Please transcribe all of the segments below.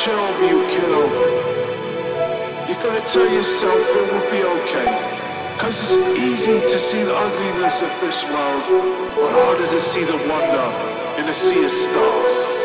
I'll be watching over you, kiddo. You gotta tell yourself it will be okay. Cause it's easy to see the ugliness of this world, but harder to see the wonder in a sea of stars.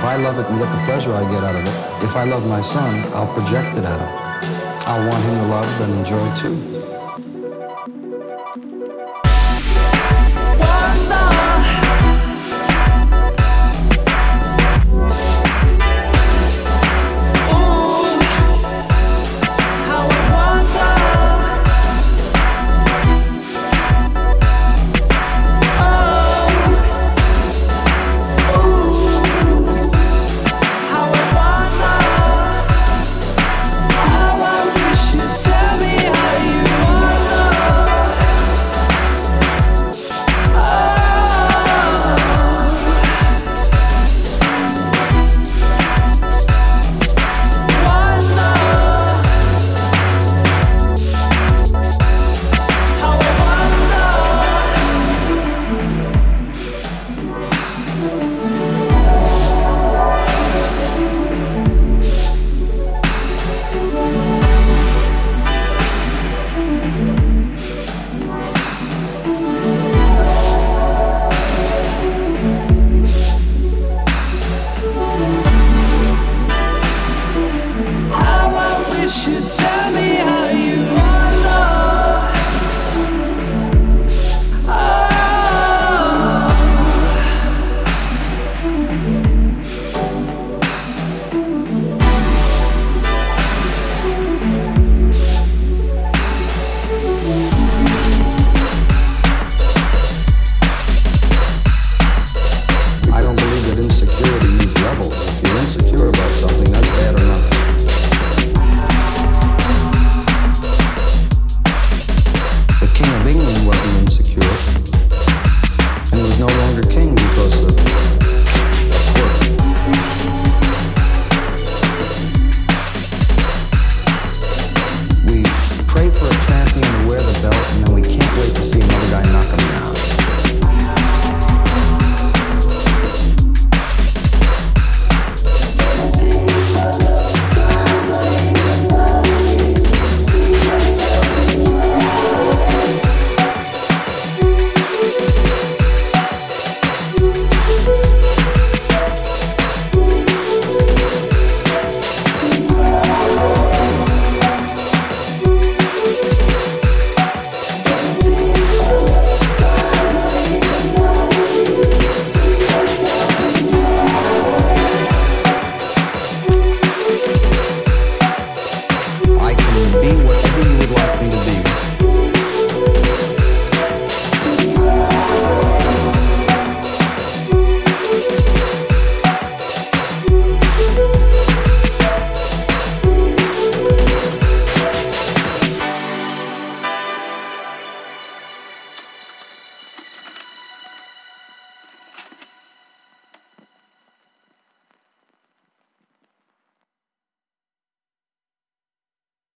If I love it and get the pleasure I get out of it if I love my son, I'll project it at him. I'll want him to love and enjoy too.